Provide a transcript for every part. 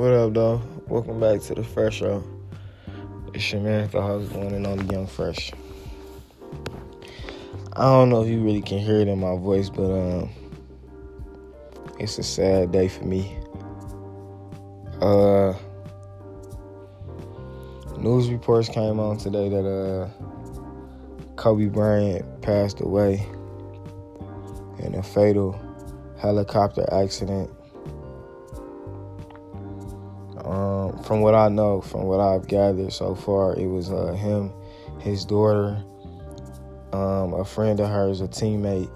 What up, though? Welcome back to the Fresh Show. It's your man, the host, one and only Young Fresh. I don't know if you really can hear it in my voice, but um, it's a sad day for me. Uh, news reports came on today that uh, Kobe Bryant passed away in a fatal helicopter accident. From what I know, from what I've gathered so far, it was uh, him, his daughter, um, a friend of hers, a teammate,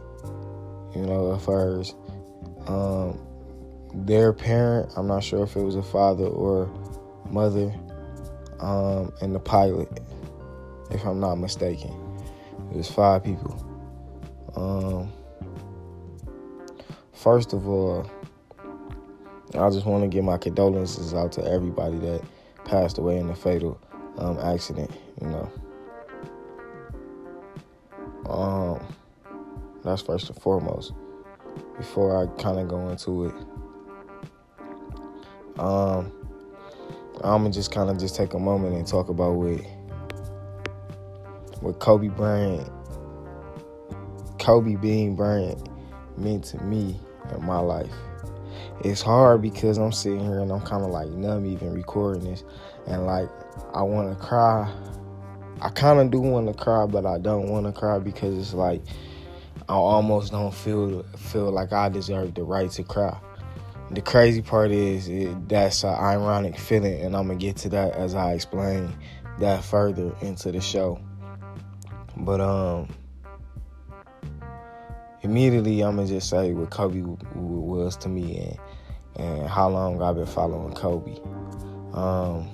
you know, of hers, um, their parent. I'm not sure if it was a father or mother, um, and the pilot, if I'm not mistaken. It was five people. Um, first of all, I just want to give my condolences out to everybody that passed away in the fatal um, accident. You know, um, that's first and foremost. Before I kind of go into it, um, I'm gonna just kind of just take a moment and talk about what what Kobe Bryant, Kobe Bean Bryant meant to me in my life. It's hard because I'm sitting here and I'm kind of like numb even recording this, and like I want to cry. I kind of do want to cry, but I don't want to cry because it's like I almost don't feel feel like I deserve the right to cry. The crazy part is it, that's an ironic feeling, and I'm gonna get to that as I explain that further into the show. But um, immediately I'm gonna just say what Kobe w- w- was to me and and how long I've been following Kobe. Um,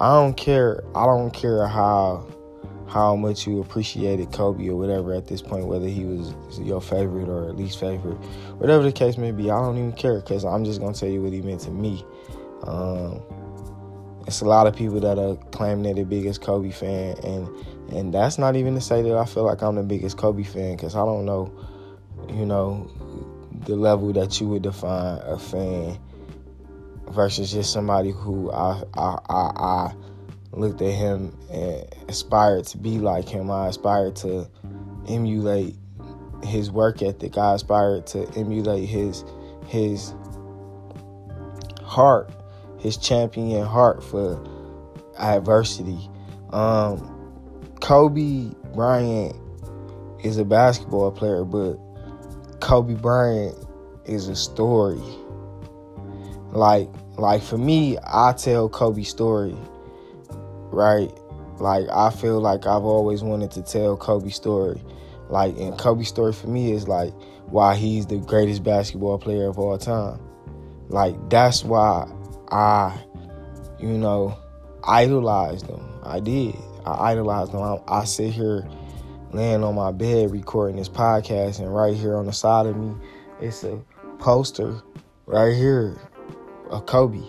I don't care. I don't care how how much you appreciated Kobe or whatever at this point, whether he was your favorite or least favorite, whatever the case may be. I don't even care because I'm just gonna tell you what he meant to me. Um, it's a lot of people that are claiming they're the biggest Kobe fan, and and that's not even to say that I feel like I'm the biggest Kobe fan because I don't know, you know, the level that you would define a fan versus just somebody who I I I, I looked at him and aspired to be like him. I aspired to emulate his work ethic. I aspired to emulate his his heart, his champion heart for adversity. Um, Kobe Bryant is a basketball player, but Kobe Bryant is a story. Like like for me, I tell Kobe's story, right? Like I feel like I've always wanted to tell Kobe's story. Like and Kobe's story for me is like why he's the greatest basketball player of all time. Like that's why I, you know, idolized him. I did. I idolize him. I, I sit here laying on my bed recording this podcast, and right here on the side of me, it's a poster right here of Kobe.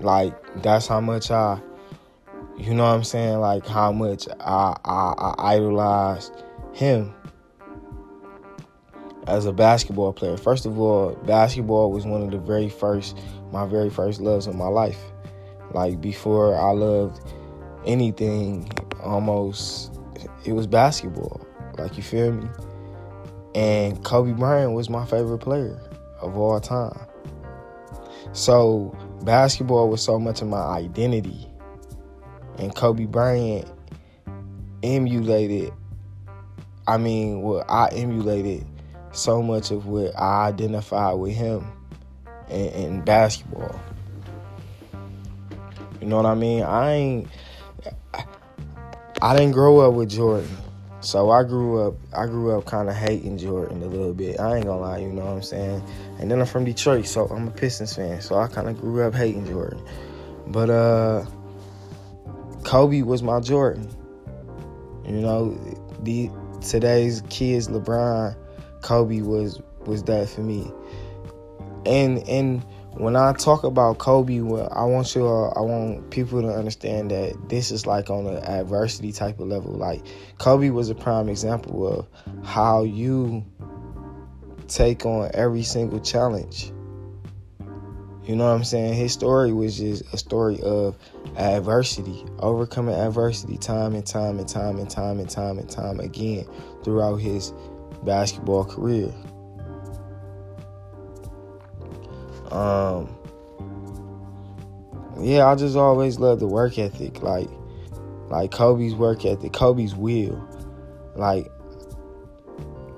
Like that's how much I, you know what I'm saying? Like how much I I, I idolized him as a basketball player. First of all, basketball was one of the very first, my very first loves in my life. Like before I loved anything, almost it was basketball. Like you feel me? And Kobe Bryant was my favorite player of all time. So basketball was so much of my identity. And Kobe Bryant emulated I mean, well, I emulated so much of what I identified with him in, in, basketball. You know what I mean? I ain't. I didn't grow up with Jordan, so I grew up. I grew up kind of hating Jordan a little bit. I ain't gonna lie, you know what I'm saying? And then I'm from Detroit, so I'm a Pistons fan. So I kind of grew up hating Jordan. But uh, Kobe was my Jordan. You know, the today's kids, LeBron Kobe was was that for me. And and when I talk about Kobe, well, I want you, uh, I want people to understand that this is like on an adversity type of level. Like Kobe was a prime example of how you take on every single challenge. You know what I'm saying? His story was just a story of adversity, overcoming adversity time and time and time and time and time and time again throughout his basketball career. Um yeah, I just always love the work ethic, like like Kobe's work ethic, Kobe's will. Like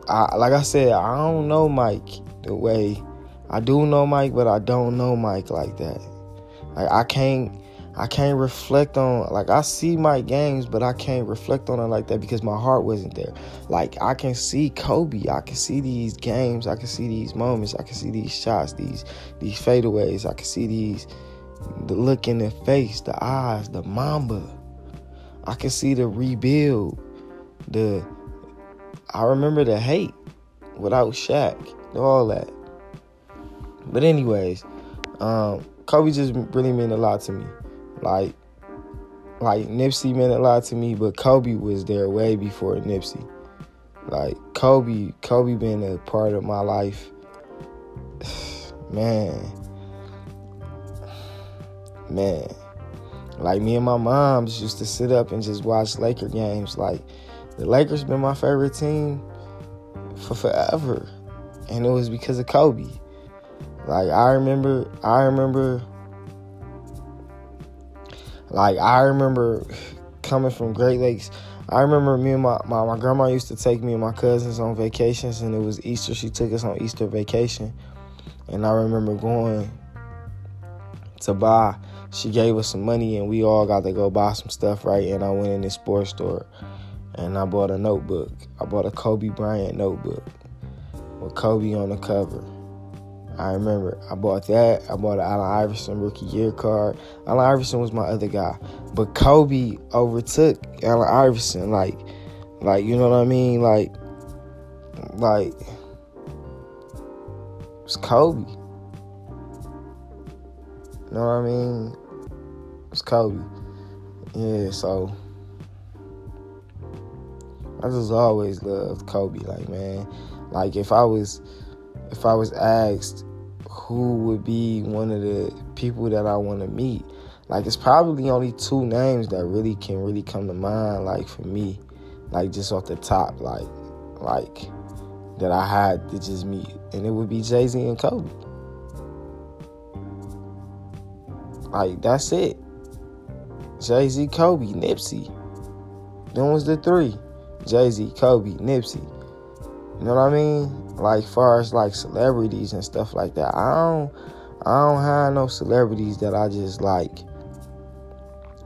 I like I said, I don't know Mike the way I do know Mike, but I don't know Mike like that. Like I can't I can't reflect on like I see my games, but I can't reflect on it like that because my heart wasn't there. Like I can see Kobe, I can see these games, I can see these moments, I can see these shots, these these fadeaways, I can see these the look in the face, the eyes, the mamba. I can see the rebuild, the I remember the hate without Shaq, all that. But anyways, um, Kobe just really meant a lot to me. Like, like Nipsey meant a lot to me, but Kobe was there way before Nipsey. Like Kobe, Kobe been a part of my life. Man, man. Like me and my moms used to sit up and just watch Laker games. Like the Lakers been my favorite team for forever. And it was because of Kobe. Like I remember I remember like I remember coming from Great Lakes. I remember me and my, my, my grandma used to take me and my cousins on vacations and it was Easter. She took us on Easter vacation. And I remember going to buy she gave us some money and we all got to go buy some stuff, right? And I went in this sports store and I bought a notebook. I bought a Kobe Bryant notebook with Kobe on the cover. I remember I bought that. I bought an Allen Iverson rookie year card. Allen Iverson was my other guy, but Kobe overtook Allen Iverson. Like, like you know what I mean? Like, like it's Kobe. You know what I mean? It's Kobe. Yeah, so I just always loved Kobe. Like, man, like if I was if I was asked who would be one of the people that I want to meet. Like it's probably only two names that really can really come to mind. Like for me, like just off the top, like like that I had to just meet, and it would be Jay Z and Kobe. Like that's it. Jay Z, Kobe, Nipsey. Them was the three. Jay Z, Kobe, Nipsey. You know what I mean? like far as like celebrities and stuff like that. I don't I don't have no celebrities that I just like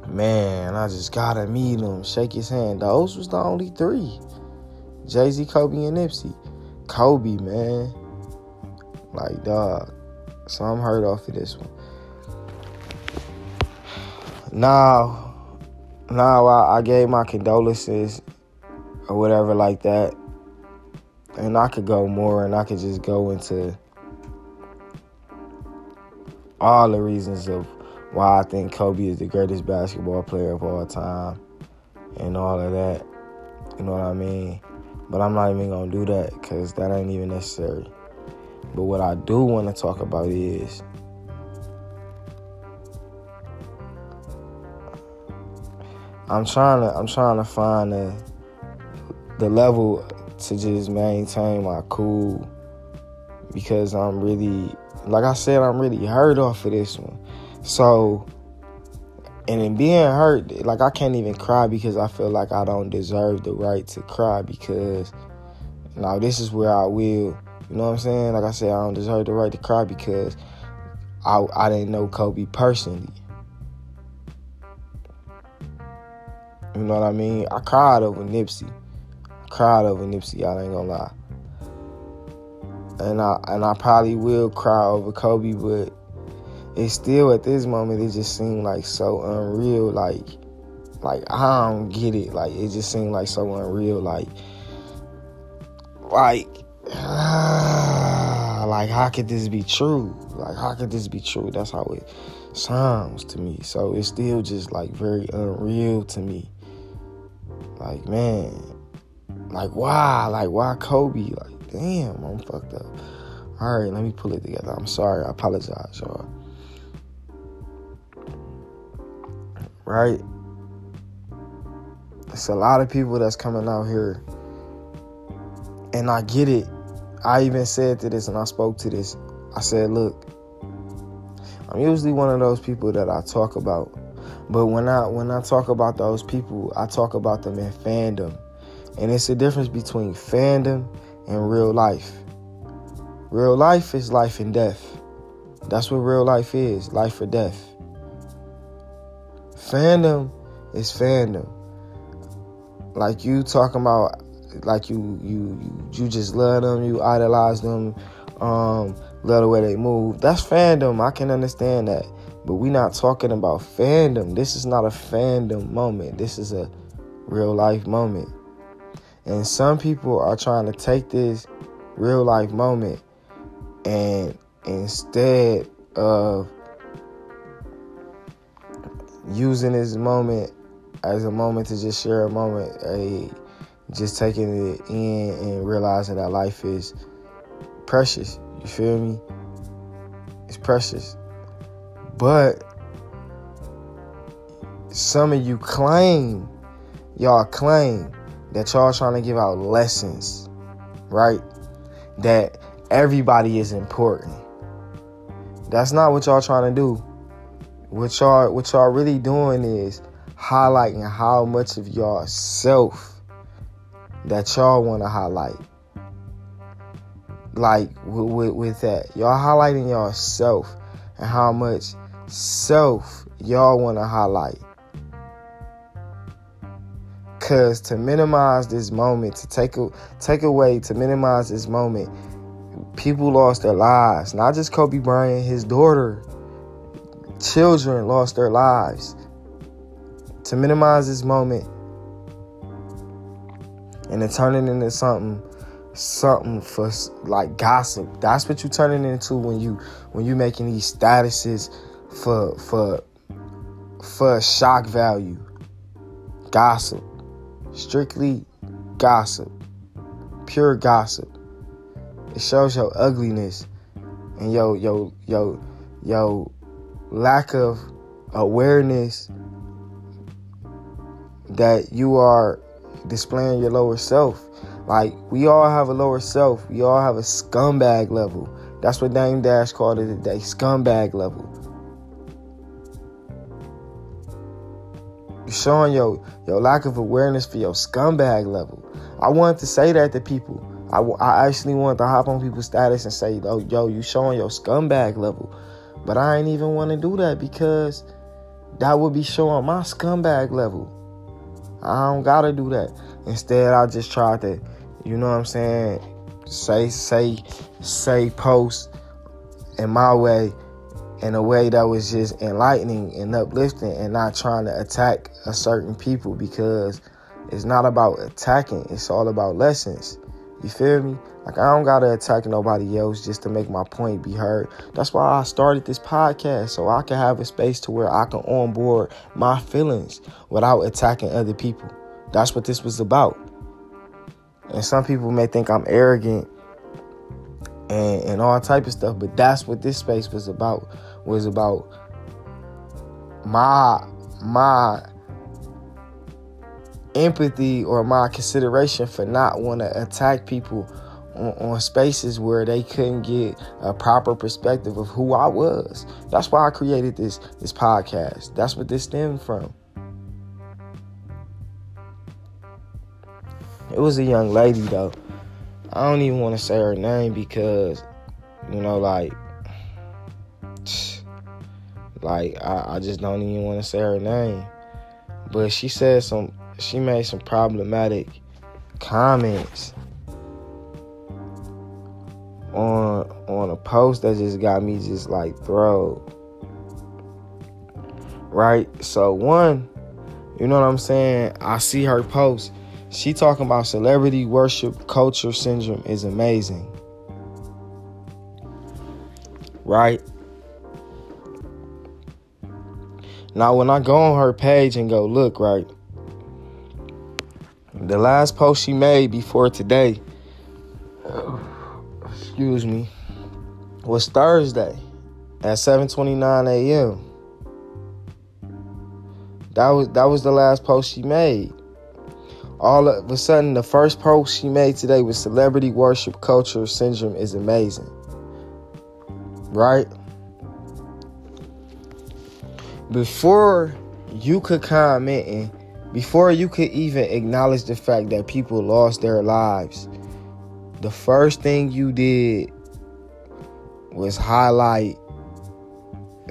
man, I just gotta meet him, shake his hand. Those was the only three. Jay-Z, Kobe, and Nipsey. Kobe, man. Like dog. So I'm hurt off of this one. Now, now I, I gave my condolences or whatever like that and I could go more and I could just go into all the reasons of why I think Kobe is the greatest basketball player of all time and all of that. You know what I mean? But I'm not even going to do that because that ain't even necessary. But what I do want to talk about is I'm trying to I'm trying to find the the level to just maintain my cool because I'm really, like I said, I'm really hurt off of this one. So, and in being hurt, like I can't even cry because I feel like I don't deserve the right to cry because now this is where I will. You know what I'm saying? Like I said, I don't deserve the right to cry because I I didn't know Kobe personally. You know what I mean? I cried over Nipsey cried over Nipsey. I ain't gonna lie. And I and I probably will cry over Kobe, but it's still at this moment it just seemed like so unreal. Like like I don't get it. Like it just seemed like so unreal. Like like like how could this be true? Like how could this be true? That's how it sounds to me. So it's still just like very unreal to me. Like man, like why? Like why Kobe? Like Damn, I'm fucked up. All right, let me pull it together. I'm sorry. I apologize, y'all. Right? It's a lot of people that's coming out here. And I get it. I even said to this and I spoke to this. I said, look, I'm usually one of those people that I talk about. But when I when I talk about those people, I talk about them in fandom. And it's the difference between fandom and real life. Real life is life and death. That's what real life is, life or death. Fandom is fandom. Like you talking about like you you you, just love them, you idolize them, um, love the way they move. That's fandom. I can understand that. But we're not talking about fandom. This is not a fandom moment. This is a real life moment. And some people are trying to take this real life moment and instead of using this moment as a moment to just share a moment, a just taking it in and realizing that life is precious. You feel me? It's precious. But some of you claim, y'all claim that y'all trying to give out lessons, right? That everybody is important. That's not what y'all trying to do. What y'all what y'all really doing is highlighting how much of y'all self that y'all want to highlight. Like with, with, with that, y'all highlighting yourself and how much self y'all want to highlight. Cause to minimize this moment, to take a, take away, to minimize this moment, people lost their lives. Not just Kobe Bryant, his daughter, children lost their lives. To minimize this moment and to turn it into something something for like gossip. That's what you turn it into when you when you making these statuses for for for shock value. Gossip. Strictly gossip. Pure gossip. It shows your ugliness and your your your your lack of awareness that you are displaying your lower self. Like we all have a lower self. We all have a scumbag level. That's what Dame Dash called it today. Scumbag level. You're showing your your lack of awareness for your scumbag level. I wanted to say that to people. I, I actually wanted to hop on people's status and say, "Oh, yo, you showing your scumbag level," but I ain't even want to do that because that would be showing my scumbag level. I don't gotta do that. Instead, I just try to, you know what I'm saying, say, say, say, post in my way, in a way that was just enlightening and uplifting, and not trying to attack a certain people because it's not about attacking. It's all about lessons. You feel me? Like I don't gotta attack nobody else just to make my point be heard. That's why I started this podcast so I can have a space to where I can onboard my feelings without attacking other people. That's what this was about. And some people may think I'm arrogant and, and all type of stuff, but that's what this space was about. Was about my my empathy or my consideration for not want to attack people on, on, spaces where they couldn't get a proper perspective of who I was. That's why I created this this podcast. That's what this stemmed from. It was a young lady though. I don't even want to say her name because, you know, like, like I, I just don't even want to say her name. But she said some she made some problematic comments on on a post that just got me just like throw. Right? So one, you know what I'm saying? I see her post. She talking about celebrity worship culture syndrome is amazing. Right? Now when I go on her page and go look, right? The last post she made before today, excuse me, was Thursday at 7:29 a.m. That was that was the last post she made. All of a sudden, the first post she made today was celebrity worship culture syndrome is amazing. Right? Before you could comment and before you could even acknowledge the fact that people lost their lives, the first thing you did was highlight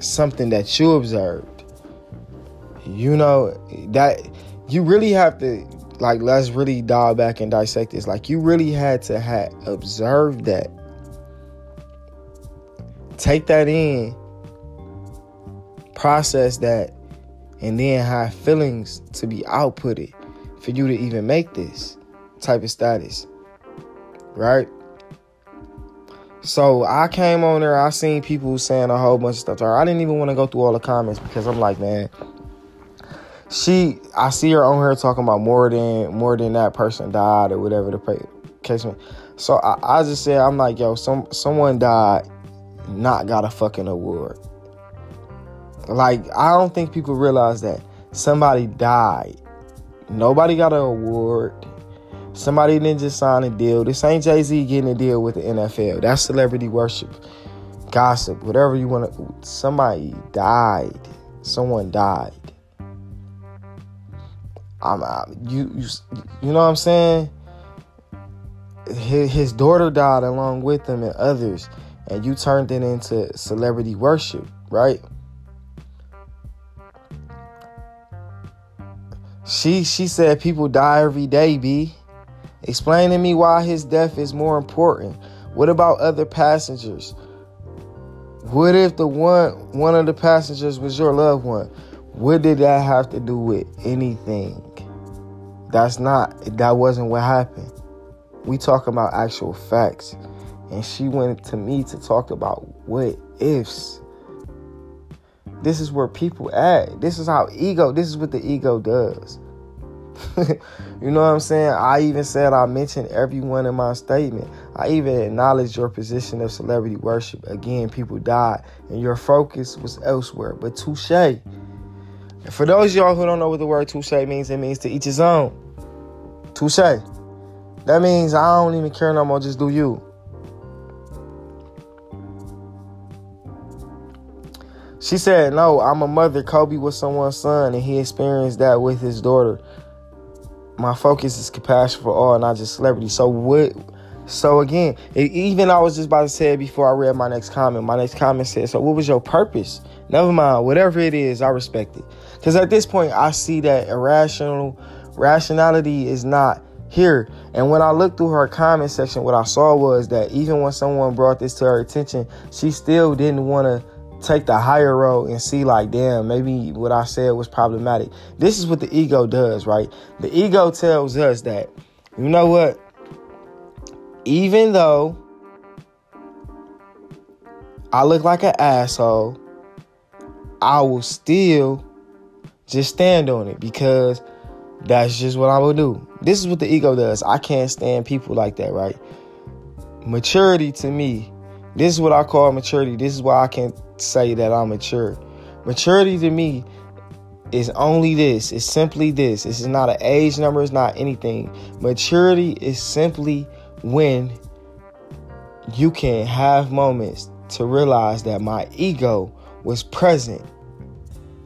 something that you observed. You know, that you really have to like let's really dial back and dissect this. Like you really had to have observed that. Take that in, process that, and then have feelings to be outputted for you to even make this type of status. Right? So I came on there, I seen people saying a whole bunch of stuff. I didn't even want to go through all the comments because I'm like, man, she I see her on here talking about more than more than that person died or whatever the case may. So I, I just said I'm like, yo, some someone died, not got a fucking award. Like, I don't think people realize that somebody died. Nobody got an award. Somebody didn't just sign a deal. This ain't Jay Z getting a deal with the NFL. That's celebrity worship, gossip, whatever you want to. Somebody died. Someone died. I'm, I, you, you, you know what I'm saying? His, his daughter died along with him and others, and you turned it into celebrity worship, right? She she said people die every day, B. Explain to me why his death is more important. What about other passengers? What if the one one of the passengers was your loved one? What did that have to do with anything? That's not that wasn't what happened. We talk about actual facts. And she went to me to talk about what ifs. This is where people act. This is how ego, this is what the ego does. you know what I'm saying? I even said I mentioned everyone in my statement. I even acknowledged your position of celebrity worship. Again, people died and your focus was elsewhere. But touche. For those y'all who don't know what the word touche means, it means to each his own. Touche. That means I don't even care no more, just do you. She said, No, I'm a mother. Kobe was someone's son, and he experienced that with his daughter. My focus is compassion for all, not just celebrity. So what? So again, even I was just about to say it before I read my next comment. My next comment said, "So what was your purpose?" Never mind, whatever it is, I respect it. Because at this point, I see that irrational rationality is not here. And when I looked through her comment section, what I saw was that even when someone brought this to her attention, she still didn't want to take the higher road and see like damn maybe what i said was problematic. This is what the ego does right? The ego tells us that you know what? Even though i look like an asshole i will still just stand on it because that's just what i will do. This is what the ego does. I can't stand people like that right? Maturity to me this is what i call maturity this is why i can't say that I'm mature. Maturity to me is only this. It's simply this. This is not an age number, it's not anything. Maturity is simply when you can have moments to realize that my ego was present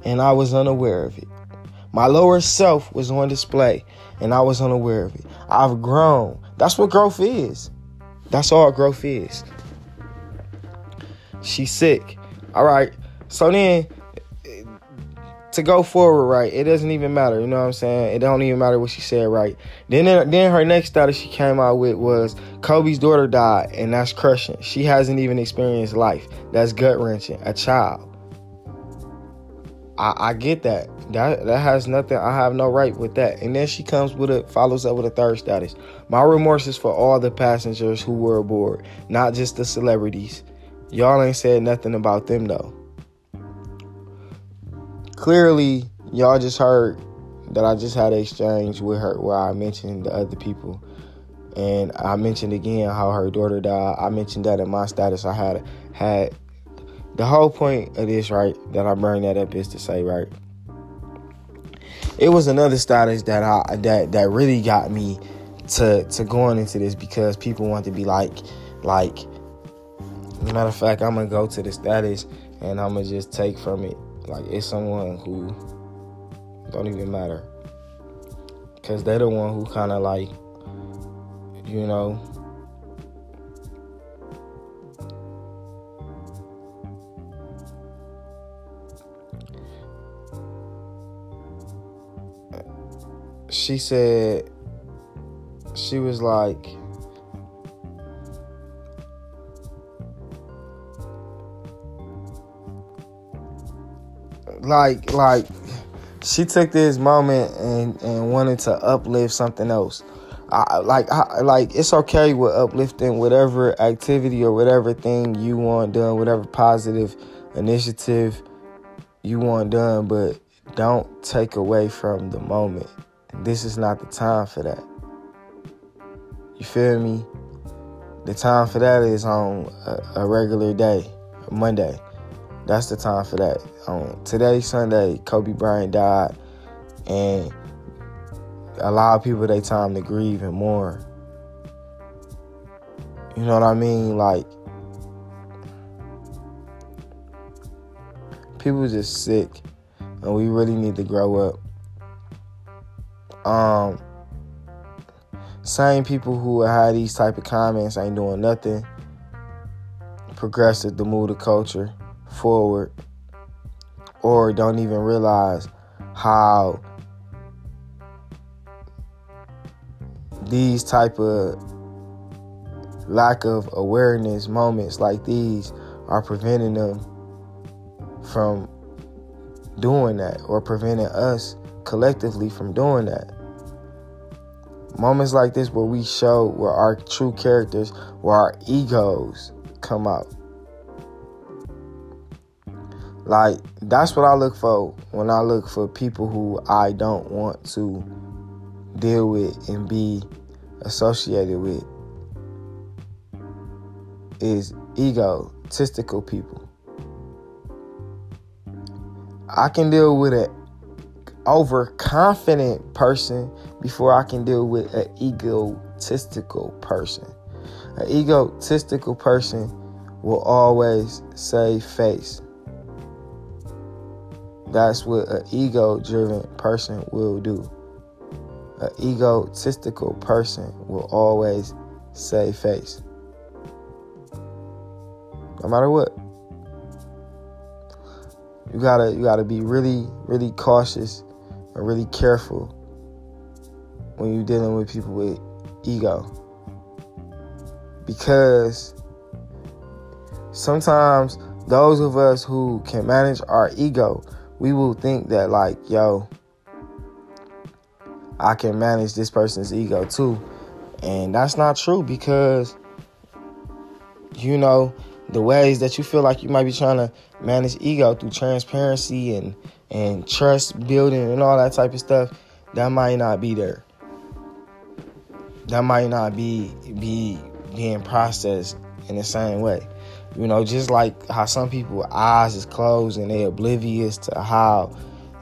and I was unaware of it. My lower self was on display and I was unaware of it. I've grown. That's what growth is. That's all growth is. She's sick. All right. So then to go forward, right? It doesn't even matter. You know what I'm saying? It don't even matter what she said, right? Then, then her next status she came out with was Kobe's daughter died, and that's crushing. She hasn't even experienced life. That's gut wrenching. A child. I, I get that. That that has nothing. I have no right with that. And then she comes with a follows up with a third status. My remorse is for all the passengers who were aboard, not just the celebrities. Y'all ain't said nothing about them though. Clearly, y'all just heard that I just had an exchange with her where I mentioned the other people And I mentioned again how her daughter died. I mentioned that in my status. I had had the whole point of this, right? That I bring that up is to say, right? It was another status that I that that really got me to to going into this because people want to be like like matter of fact i'm gonna go to the status and i'm gonna just take from it. Like it's someone who don't even matter. Because they're the one who kind of like you know she said she was like like like she took this moment and and wanted to uplift something else I, like I, like it's okay with uplifting whatever activity or whatever thing you want done whatever positive initiative you want done but don't take away from the moment this is not the time for that you feel me? The time for that is on a, a regular day, Monday. That's the time for that. On today, Sunday, Kobe Bryant died, and allow people their time to grieve and mourn. You know what I mean? Like people just sick, and we really need to grow up. Um, same people who had these type of comments ain't doing nothing progressive to move the culture forward or don't even realize how these type of lack of awareness moments like these are preventing them from doing that or preventing us collectively from doing that Moments like this where we show where our true characters, where our egos come out. Like, that's what I look for when I look for people who I don't want to deal with and be associated with is egotistical people. I can deal with an overconfident person before I can deal with an egotistical person. An egotistical person will always save face. That's what an ego driven person will do. An egotistical person will always save face. No matter what. You gotta you gotta be really, really cautious and really careful when you're dealing with people with ego. Because sometimes those of us who can manage our ego, we will think that, like, yo, I can manage this person's ego too. And that's not true because, you know, the ways that you feel like you might be trying to manage ego through transparency and, and trust building and all that type of stuff, that might not be there that might not be be being processed in the same way. You know, just like how some people eyes is closed and they oblivious to how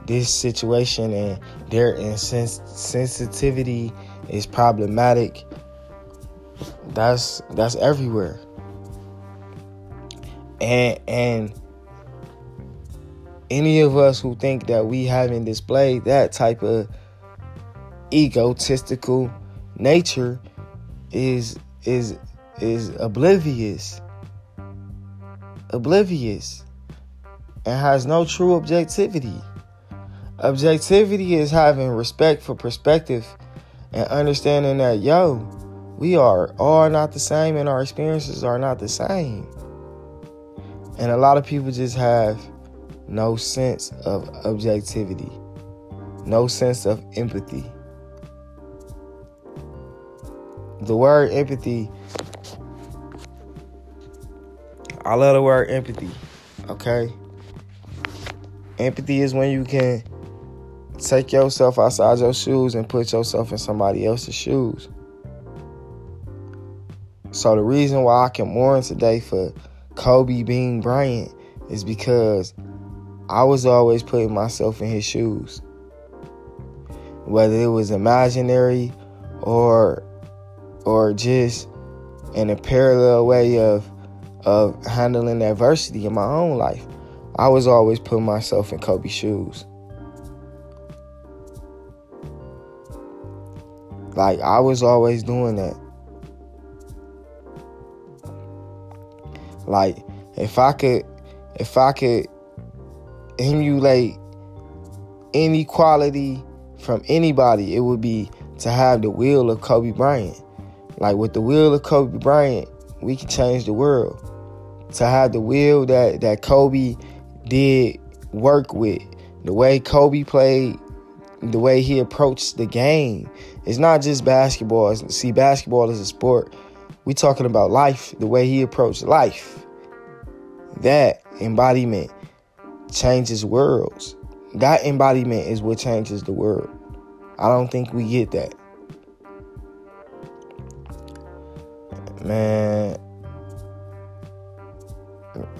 this situation and their insensitivity is problematic. That's that's everywhere. And and any of us who think that we haven't displayed that type of egotistical nature is is is oblivious oblivious and has no true objectivity objectivity is having respect for perspective and understanding that yo we are all not the same and our experiences are not the same and a lot of people just have no sense of objectivity no sense of empathy the word empathy. I love the word empathy. Okay? Empathy is when you can take yourself outside your shoes and put yourself in somebody else's shoes. So the reason why I can mourn today for Kobe Bean Bryant is because I was always putting myself in his shoes. Whether it was imaginary or or just in a parallel way of of handling adversity in my own life. I was always putting myself in Kobe's shoes. Like I was always doing that. Like if I could if I could emulate any quality from anybody, it would be to have the will of Kobe Bryant. Like with the will of Kobe Bryant, we can change the world. To have the will that that Kobe did work with, the way Kobe played, the way he approached the game. It's not just basketball. See, basketball is a sport. We talking about life, the way he approached life. That embodiment changes worlds. That embodiment is what changes the world. I don't think we get that. Man,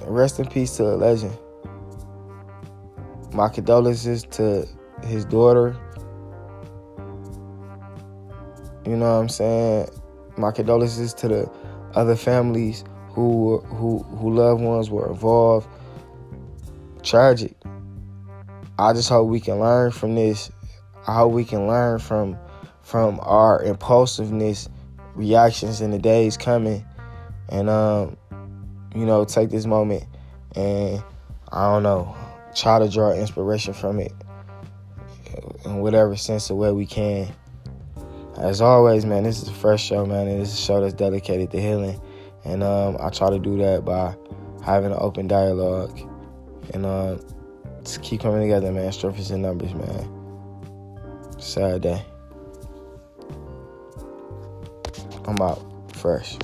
rest in peace to a legend. My condolences to his daughter. You know what I'm saying? My condolences to the other families who who who loved ones were involved. Tragic. I just hope we can learn from this. I hope we can learn from from our impulsiveness reactions in the days coming, and um, you know, take this moment and I don't know, try to draw inspiration from it in whatever sense of way we can. As always, man, this is a fresh show, man, this is a show that's dedicated to healing. And um, I try to do that by having an open dialogue and uh, just keep coming together, man. Strength is in numbers, man. Sad day. I'm out fresh.